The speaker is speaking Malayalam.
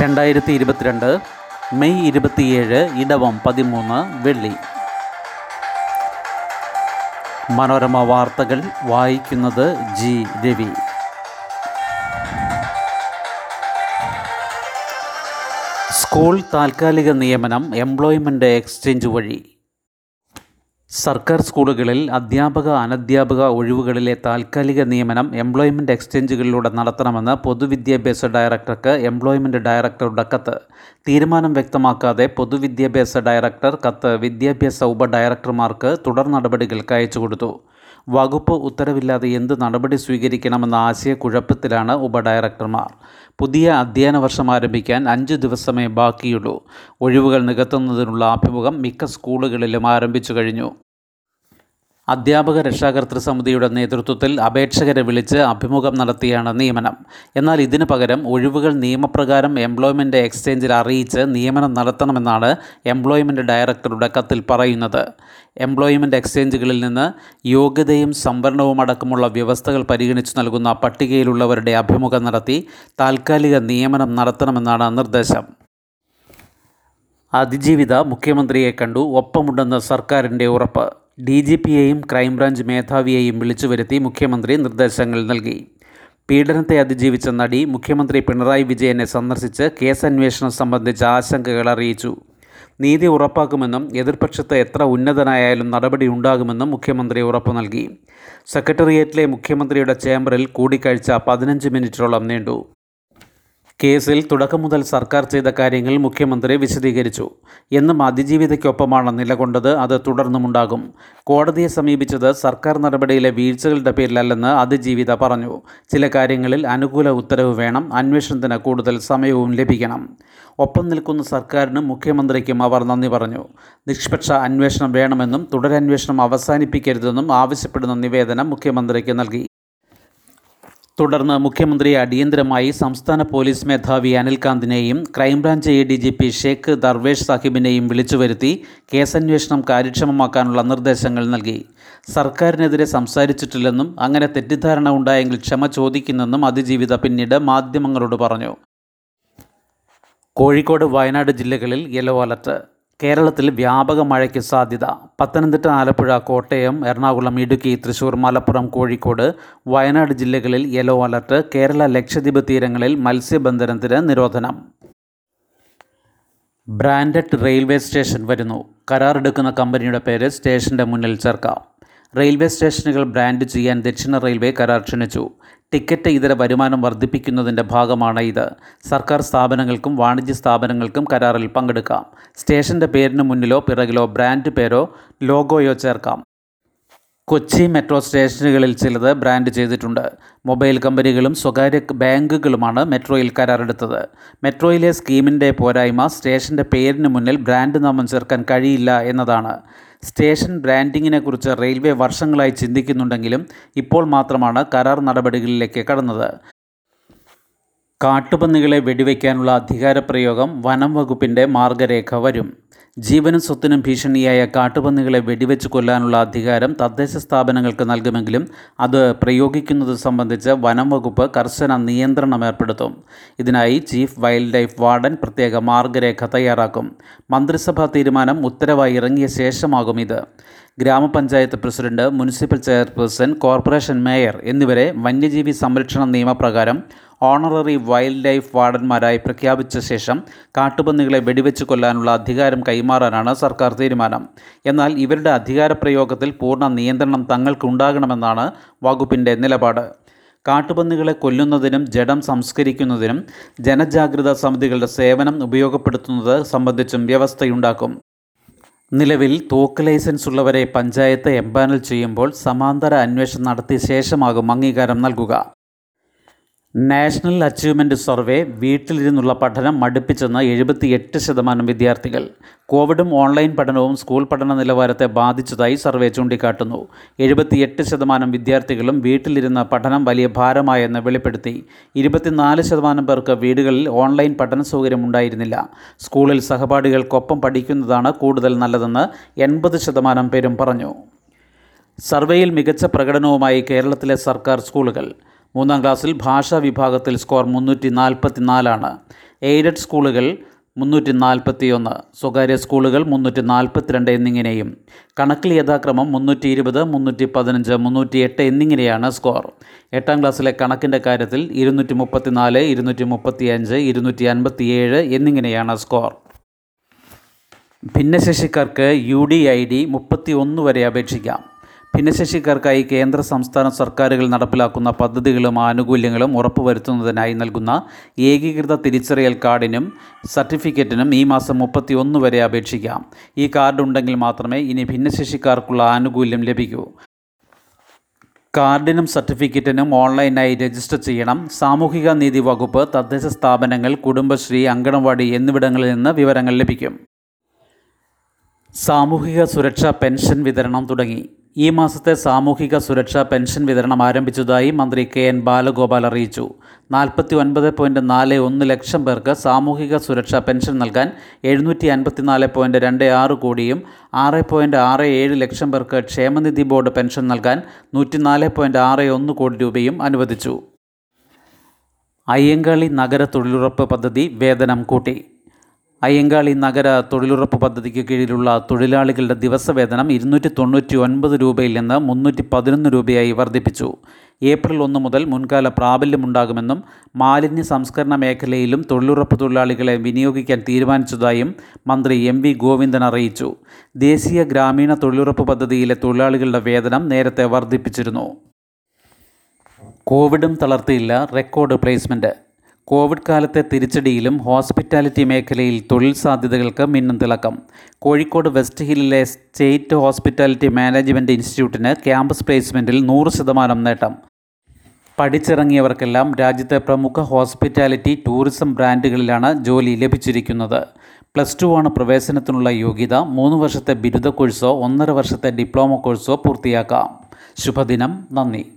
രണ്ടായിരത്തി ഇരുപത്തിരണ്ട് മെയ് ഇരുപത്തിയേഴ് ഇടവം പതിമൂന്ന് വെള്ളി. മനോരമ വാർത്തകൾ വായിക്കുന്നത് ജി രവി. സ്കൂൾ താൽക്കാലിക നിയമനം എംപ്ലോയ്മെന്റ് എക്സ്ചേഞ്ച് വഴി. സർക്കാർ സ്കൂളുകളിൽ അധ്യാപക അനധ്യാപക ഒഴിവുകളിലെ താൽക്കാലിക നിയമനം എംപ്ലോയ്മെന്റ് എക്സ്ചേഞ്ചുകളിലൂടെ നടത്തണമെന്ന് പൊതുവിദ്യാഭ്യാസ ഡയറക്ടർക്ക് എംപ്ലോയ്മെന്റ് ഡയറക്ടറുടെ കത്ത്. തീരുമാനം വ്യക്തമാക്കാതെ പൊതുവിദ്യാഭ്യാസ ഡയറക്ടർ കത്ത് വിദ്യാഭ്യാസ ഉപഡയറക്ടർമാർക്ക് തുടർ നടപടികൾക്ക് അയച്ചു കൊടുത്തു. വകുപ്പ് ഉത്തരവില്ലാതെ എന്ത് നടപടി സ്വീകരിക്കണമെന്ന ആശയക്കുഴപ്പത്തിലാണ് ഉപഡയറക്ടർമാർ. പുതിയ അധ്യയന വർഷം ആരംഭിക്കാൻ അഞ്ച് ദിവസമേ ബാക്കിയുള്ളൂ. ഒഴിവുകൾ നികത്തുന്നതിനുള്ള അഭിമുഖം മിക്ക സ്കൂളുകളിലും ആരംഭിച്ചു കഴിഞ്ഞു. അധ്യാപക രക്ഷാകർതൃ സമിതിയുടെ നേതൃത്വത്തിൽ അപേക്ഷകരെ വിളിച്ച് അഭിമുഖം നടത്തിയാണ് നിയമനം. എന്നാൽ ഇതിനു പകരം ഒഴിവുകൾ നിയമപ്രകാരം എംപ്ലോയ്മെന്റ് എക്സ്ചേഞ്ചിൽ അറിയിച്ച് നിയമനം നടത്തണമെന്നാണ് എംപ്ലോയ്മെന്റ് ഡയറക്ടറുടെ കത്തിൽ പറയുന്നത്. എംപ്ലോയ്മെന്റ് എക്സ്ചേഞ്ചുകളിൽ നിന്ന് യോഗ്യതയും സംവരണവും അടക്കമുള്ള വ്യവസ്ഥകൾ പരിഗണിച്ചു നൽകുന്ന പട്ടികയിലുള്ളവരുടെ അഭിമുഖം നടത്തി താൽക്കാലിക നിയമനം നടത്തണമെന്നാണ് നിർദ്ദേശം. അതിജീവിത മുഖ്യമന്ത്രിയെ കണ്ടു. ഒപ്പമുണ്ടെന്ന് സർക്കാരിന്റെ ഉറപ്പ്. ഡി ജി പിയെയും ക്രൈംബ്രാഞ്ച് മേധാവിയെയും വിളിച്ചു വരുത്തി മുഖ്യമന്ത്രി നിർദ്ദേശങ്ങൾ നൽകി. പീഡനത്തെ അതിജീവിച്ച നടി മുഖ്യമന്ത്രി പിണറായി വിജയനെ സന്ദർശിച്ച് കേസന്വേഷണം സംബന്ധിച്ച ആശങ്കകൾ അറിയിച്ചു. നീതി ഉറപ്പാക്കുമെന്നും എതിർപക്ഷത്ത് എത്ര ഉന്നതനായാലും നടപടി ഉണ്ടാകുമെന്നും മുഖ്യമന്ത്രി ഉറപ്പു നൽകി. സെക്രട്ടേറിയറ്റിലെ മുഖ്യമന്ത്രിയുടെ ചേംബറിൽ കൂടിക്കാഴ്ച പതിനഞ്ച് മിനിറ്റോളം നീണ്ടു. കേസിൽ തുടക്കം മുതൽ സർക്കാർ ചെയ്ത കാര്യങ്ങൾ മുഖ്യമന്ത്രി വിശദീകരിച്ചു. എന്നും അതിജീവിതയ്ക്കൊപ്പമാണ് നിലകൊണ്ടത് അത് തുടർന്നുമുണ്ടാകും. കോടതിയെ സമീപിച്ചത് സർക്കാർ നടപടിയിലെ വീഴ്ചകളുടെ പേരിലല്ലെന്ന് അതിജീവിത പറഞ്ഞു. ചില കാര്യങ്ങളിൽ അനുകൂല ഉത്തരവ് വേണം. അന്വേഷണത്തിന് കൂടുതൽ സമയവും ലഭിക്കണം. ഒപ്പം നിൽക്കുന്ന സർക്കാരിനും മുഖ്യമന്ത്രിക്കും അവർ നന്ദി പറഞ്ഞു. നിഷ്പക്ഷ അന്വേഷണം വേണമെന്നും തുടരന്വേഷണം അവസാനിപ്പിക്കരുതെന്നും ആവശ്യപ്പെടുന്ന നിവേദനം മുഖ്യമന്ത്രിക്ക് നൽകി. തുടർന്ന് മുഖ്യമന്ത്രി അടിയന്തരമായി സംസ്ഥാന പോലീസ് മേധാവി അനിൽകാന്തിനെയും crime branch A D G P Sheikh Darvesh സാഹിബിനെയും വിളിച്ചു വരുത്തി കേസന്വേഷണം കാര്യക്ഷമമാക്കാനുള്ള നിർദ്ദേശങ്ങൾ നൽകി. സർക്കാരിനെതിരെ സംസാരിച്ചിട്ടില്ലെന്നും അങ്ങനെ തെറ്റിദ്ധാരണ ഉണ്ടായെങ്കിൽ ക്ഷമ ചോദിക്കുന്നെന്നും അതിജീവിത പിന്നീട് മാധ്യമങ്ങളോട് പറഞ്ഞു. കോഴിക്കോട് വയനാട് ജില്ലകളിൽ യെല്ലോ അലർട്ട്. കേരളത്തിൽ വ്യാപക മഴയ്ക്ക് സാധ്യത. പത്തനംതിട്ട ആലപ്പുഴ കോട്ടയം എറണാകുളം ഇടുക്കി തൃശൂർ മലപ്പുറം കോഴിക്കോട് വയനാട് ജില്ലകളിൽ യെല്ലോ അലർട്ട് കേരള ലക്ഷദ്വീപ് തീരങ്ങളിൽ മത്സ്യബന്ധനത്തിന് നിരോധനം. ബ്രാൻഡഡ് റെയിൽവേ സ്റ്റേഷൻ വരുന്നു. കരാറെടുക്കുന്ന കമ്പനിയുടെ പേര് സ്റ്റേഷന്റെ മുന്നിൽ ചേർക്കാം. റെയിൽവേ സ്റ്റേഷനുകൾ ബ്രാൻഡ് ചെയ്യാൻ ദക്ഷിണ റെയിൽവേ കരാർ ക്ഷണിച്ചു. ടിക്കറ്റ് ഇതര വരുമാനം വർദ്ധിപ്പിക്കുന്നതിന്റെ ഭാഗമാണ് ഇത് സർക്കാർ സ്ഥാപനങ്ങൾക്കും വാണിജ്യ സ്ഥാപനങ്ങൾക്കും കരാറിൽ പങ്കെടുക്കാം. സ്റ്റേഷന്റെ പേരിന് മുന്നിലോ പിറകിലോ ബ്രാൻഡ് പേരോ ലോഗോയോ ചേർക്കാം. കൊച്ചി മെട്രോ സ്റ്റേഷനുകളിൽ ചിലത് ബ്രാൻഡ് ചെയ്തിട്ടുണ്ട്. മൊബൈൽ കമ്പനികളും സ്വകാര്യ ബാങ്കുകളുമാണ് മെട്രോയിൽ കരാറെടുത്തത്. മെട്രോയിലെ സ്കീമിന്റെ പോരായ്മ സ്റ്റേഷന്റെ പേരിന് മുന്നിൽ ബ്രാൻഡ് നാമം ചേർക്കാൻ കഴിയില്ല എന്നതാണ്. സ്റ്റേഷൻ ബ്രാൻഡിങ്ങിനെക്കുറിച്ച് റെയിൽവേ വർഷങ്ങളായി ചിന്തിക്കുന്നുണ്ടെങ്കിലും ഇപ്പോൾ മാത്രമാണ് കരാർ നടപടികളിലേക്ക് കടന്നത്. കാട്ടുപന്നികളെ വെടിവെക്കാനുള്ള അധികാരപ്രയോഗം വനം വകുപ്പിന്റെ മാർഗരേഖ വരും. ജീവനും സ്വത്തിനും ഭീഷണിയായ കാട്ടുപന്നികളെ വെടിവെച്ച് കൊല്ലാനുള്ള അധികാരം തദ്ദേശ സ്ഥാപനങ്ങൾക്ക് നൽകുമെങ്കിലും അത് പ്രയോഗിക്കുന്നത് സംബന്ധിച്ച് വനം വകുപ്പ് കർശന നിയന്ത്രണം ഏർപ്പെടുത്തും. ഇതിനായി ചീഫ് വൈൽഡ് ലൈഫ് വാർഡൻ പ്രത്യേക മാർഗരേഖ തയ്യാറാക്കും. മന്ത്രിസഭാ തീരുമാനം ഉത്തരവായി ഇറങ്ങിയ ശേഷമാകും ഇത്. Grama panchayat president municipal chairperson corporation mayor എന്നിവരെ വന്യജീവി സംരക്ഷണ നിയമപ്രകാരം ഓണററി വൈൽഡ് ലൈഫ് വാർഡന്മാരായി പ്രഖ്യാപിച്ച ശേഷം കാട്ടുപന്നികളെ വെടിവെച്ച് കൊല്ലാനുള്ള അധികാരം കൈമാറാനാണ് സർക്കാർ തീരുമാനം. എന്നാൽ ഇവരുടെ അധികാരപ്രയോഗത്തിൽ പൂർണ നിയന്ത്രണം തങ്ങൾക്കുണ്ടാകണമെന്നാണ് വകുപ്പിന്റെ നിലപാട്. കാട്ടുപന്നികളെ കൊല്ലുന്നതിനും ജഡം സംസ്കരിക്കുന്നതിനും ജനജാഗ്രത സമിതികളുടെ സേവനം ഉപയോഗപ്പെടുത്തുന്നത് സംബന്ധിച്ചും വ്യവസ്ഥയുണ്ടാക്കും. നിലവിൽ തോക്ക് ലൈസൻസ് ഉള്ളവരെ പഞ്ചായത്ത് എംപാനൽ ചെയ്യുമ്പോൾ സമാന്തര അന്വേഷണം നടത്തിയ ശേഷമാകും അംഗീകാരം നൽകുക. നാഷണൽ അച്ചീവ്മെന്റ് സർവേ വീട്ടിലിരുന്നുള്ള പഠനം മടുപ്പിച്ചെന്ന് എഴുപത്തിയെട്ട് ശതമാനം വിദ്യാർത്ഥികൾ. കോവിഡും ഓൺലൈൻ പഠനവും സ്കൂൾ പഠന നിലവാരത്തെ ബാധിച്ചതായി സർവേ ചൂണ്ടിക്കാട്ടുന്നു. എഴുപത്തിയെട്ട് ശതമാനം വിദ്യാർത്ഥികളും വീട്ടിലിരുന്ന പഠനം വലിയ ഭാരമായെന്ന് വെളിപ്പെടുത്തി. ഇരുപത്തിനാല് ശതമാനം പേർക്ക് വീടുകളിൽ ഓൺലൈൻ പഠന സൗകര്യം ഉണ്ടായിരുന്നില്ല സ്കൂളിൽ സഹപാഠികൾക്കൊപ്പം പഠിക്കുന്നതാണ് കൂടുതൽ നല്ലതെന്ന് എൺപത് ശതമാനം പേരും പറഞ്ഞു. സർവേയിൽ മികച്ച പ്രകടനവുമായി കേരളത്തിലെ സർക്കാർ സ്കൂളുകൾ. മൂന്നാം ക്ലാസ്സിൽ ഭാഷാ വിഭാഗത്തിൽ സ്കോർ മുന്നൂറ്റി നാൽപ്പത്തി നാലാണ് എയ്ഡഡ് സ്കൂളുകൾ മുന്നൂറ്റി നാൽപ്പത്തി ഒന്ന് സ്വകാര്യ സ്കൂളുകൾ മുന്നൂറ്റി നാൽപ്പത്തിരണ്ട് എന്നിങ്ങനെയും. കണക്കിൽ യഥാക്രമം മുന്നൂറ്റി ഇരുപത് മുന്നൂറ്റി പതിനഞ്ച് മുന്നൂറ്റി എട്ട് എന്നിങ്ങനെയാണ് സ്കോർ. എട്ടാം ക്ലാസ്സിലെ കണക്കിന്റെ കാര്യത്തിൽ ഇരുന്നൂറ്റി മുപ്പത്തി നാല് ഇരുന്നൂറ്റി മുപ്പത്തി അഞ്ച് ഇരുന്നൂറ്റി അൻപത്തി ഏഴ് എന്നിങ്ങനെയാണ് സ്കോർ. ഭിന്നശേഷിക്കാർക്ക് യു ഡി ഐ ഡി മുപ്പത്തി ഒന്ന് വരെ അപേക്ഷിക്കാം. ഭിന്നശേഷിക്കാർക്കായി കേന്ദ്ര സംസ്ഥാന സർക്കാരുകൾ നടപ്പിലാക്കുന്ന പദ്ധതികളും ആനുകൂല്യങ്ങളും ഉറപ്പുവരുത്തുന്നതിനായി നൽകുന്ന ഏകീകൃത തിരിച്ചറിയൽ കാർഡിനും സർട്ടിഫിക്കറ്റിനും ഈ മാസം മുപ്പത്തി ഒന്ന് വരെ അപേക്ഷിക്കാം. ഈ കാർഡ് ഉണ്ടെങ്കിൽ മാത്രമേ ഇനി ഭിന്നശേഷിക്കാർക്കുള്ള ആനുകൂല്യം ലഭിക്കൂ. കാർഡിനും സർട്ടിഫിക്കറ്റിനും ഓൺലൈനായി രജിസ്റ്റർ ചെയ്യണം. സാമൂഹിക നീതി വകുപ്പ് തദ്ദേശ സ്ഥാപനങ്ങൾ കുടുംബശ്രീ അങ്കണവാടി എന്നിവിടങ്ങളിൽ നിന്ന് വിവരങ്ങൾ ലഭിക്കും. സാമൂഹിക സുരക്ഷാ പെൻഷൻ വിതരണം തുടങ്ങി. ഈ മാസത്തെ സാമൂഹിക സുരക്ഷാ പെൻഷൻ വിതരണം ആരംഭിച്ചതായി മന്ത്രി കെ എൻ ബാലഗോപാൽ അറിയിച്ചു. നാൽപ്പത്തി ഒൻപത് പോയിന്റ് നാല് ഒന്ന് ലക്ഷം പേർക്ക് സാമൂഹിക സുരക്ഷാ പെൻഷൻ നൽകാൻ എഴുന്നൂറ്റി അൻപത്തിനാല് പോയിന്റ് രണ്ട് ആറ് കോടിയും ആറ് പോയിന്റ് ആറ് ഏഴ് ലക്ഷം പേർക്ക് ക്ഷേമനിധി ബോർഡ് പെൻഷൻ നൽകാൻ നൂറ്റിനാല് പോയിന്റ് ആറ് ഒന്ന് കോടി രൂപയും അനുവദിച്ചു. അയ്യങ്കാളി നഗര തൊഴിലുറപ്പ് പദ്ധതി വേതനം കൂട്ടി. അയ്യങ്കാളി നഗര തൊഴിലുറപ്പ് പദ്ധതിക്ക് കീഴിലുള്ള തൊഴിലാളികളുടെ ദിവസവേതനം ഇരുന്നൂറ്റി തൊണ്ണൂറ്റി ഒൻപത് രൂപയിൽ നിന്ന് മുന്നൂറ്റി പതിനൊന്ന് രൂപയായി വർദ്ധിപ്പിച്ചു. ഏപ്രിൽ ഒന്ന് മുതൽ മുൻകാല പ്രാബല്യമുണ്ടാകുമെന്നും മാലിന്യ സംസ്കരണ മേഖലയിലും തൊഴിലുറപ്പ് തൊഴിലാളികളെ വിനിയോഗിക്കാൻ തീരുമാനിച്ചതായും മന്ത്രി എം വി ഗോവിന്ദൻ അറിയിച്ചു. ദേശീയ ഗ്രാമീണ തൊഴിലുറപ്പ് പദ്ധതിയിലെ തൊഴിലാളികളുടെ വേതനം നേരത്തെ വർദ്ധിപ്പിച്ചിരുന്നു. കോവിഡും തളർത്തിയില്ല റെക്കോർഡ് പ്ലേസ്മെന്റ് കോവിഡ് കാലത്തെ തിരിച്ചടിയിലും ഹോസ്പിറ്റാലിറ്റി മേഖലയിൽ തൊഴിൽ സാധ്യതകൾക്ക് മിന്നും തിളക്കം. കോഴിക്കോട് വെസ്റ്റ് ഹില്ലിലെ സ്റ്റേറ്റ് ഹോസ്പിറ്റാലിറ്റി മാനേജ്മെന്റ് ഇൻസ്റ്റിറ്റ്യൂട്ടിന് ക്യാമ്പസ് പ്ലേസ്മെന്റിൽ നൂറ് ശതമാനം നേട്ടം. പഠിച്ചിറങ്ങിയവർക്കെല്ലാം രാജ്യത്തെ പ്രമുഖ ഹോസ്പിറ്റാലിറ്റി ടൂറിസം ബ്രാൻഡുകളിലാണ് ജോലി ലഭിച്ചിരിക്കുന്നത്. പ്ലസ് ടു ആണ് പ്രവേശനത്തിനുള്ള യോഗ്യത. മൂന്ന് വർഷത്തെ ബിരുദ കോഴ്സോ ഒന്നര വർഷത്തെ ഡിപ്ലോമ കോഴ്സോ പൂർത്തിയാക്കാം. ശുഭദിനം. നന്ദി.